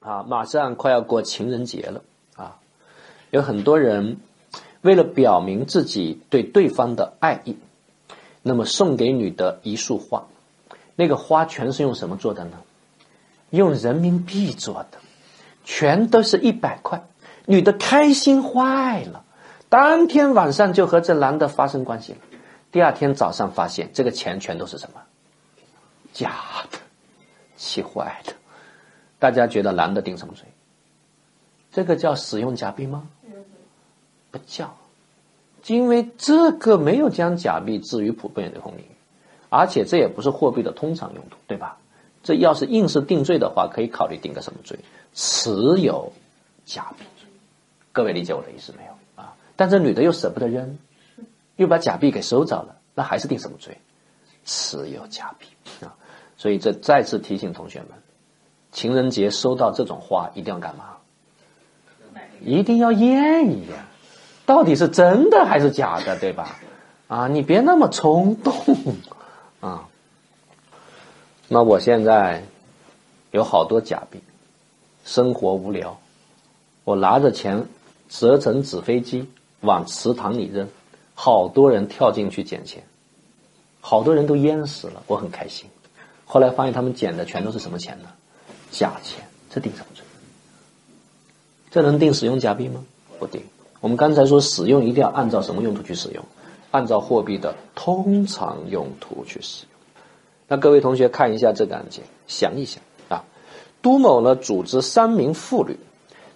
啊，马上快要过情人节了啊，有很多人为了表明自己对对方的爱意，那么送给女的一束花，那个花全是用什么做的呢？用人民币做的，全都是一百块，女的开心坏了，当天晚上就和这男的发生关系了，第二天早上发现这个钱全都是什么？假的，气坏了。大家觉得男的定什么罪？这个叫使用假币吗？不叫，因为这个没有将假币置于普遍流通领域，而且这也不是货币的通常用途，对吧？这要是硬是定罪的话，可以考虑定个什么罪？持有假币罪。各位理解我的意思没有啊？但这女的又舍不得扔，又把假币给收着了，那还是定什么罪？持有假币啊！所以这再次提醒同学们。情人节收到这种花，一定要干嘛？一定要验一验，到底是真的还是假的，对吧？啊，你别那么冲动啊！那我现在有好多假币，生活无聊，我拿着钱折成纸飞机往池塘里扔，好多人跳进去捡钱，好多人都淹死了，我很开心。后来发现他们捡的全都是什么钱呢？假钱，这定什么罪？这能定使用假币吗？不定。我们刚才说使用一定要按照什么用途去使用？按照货币的通常用途去使用。那各位同学看一下这个案件，想一想啊，都某呢组织三名妇女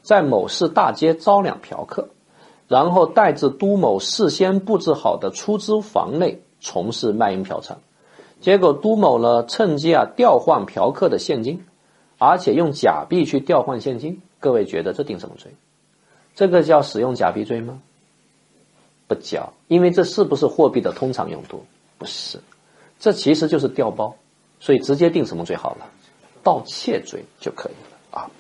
在某市大街招揽嫖客，然后带至都某事先布置好的出租房内从事卖淫嫖娼，结果都某呢趁机啊调换嫖客的现金。而且用假币去调换现金，各位觉得这定什么罪？这个叫使用假币罪吗？不叫，因为这是不是货币的通常用途？不是，这其实就是调包，所以直接定什么罪好了？盗窃罪就可以了啊。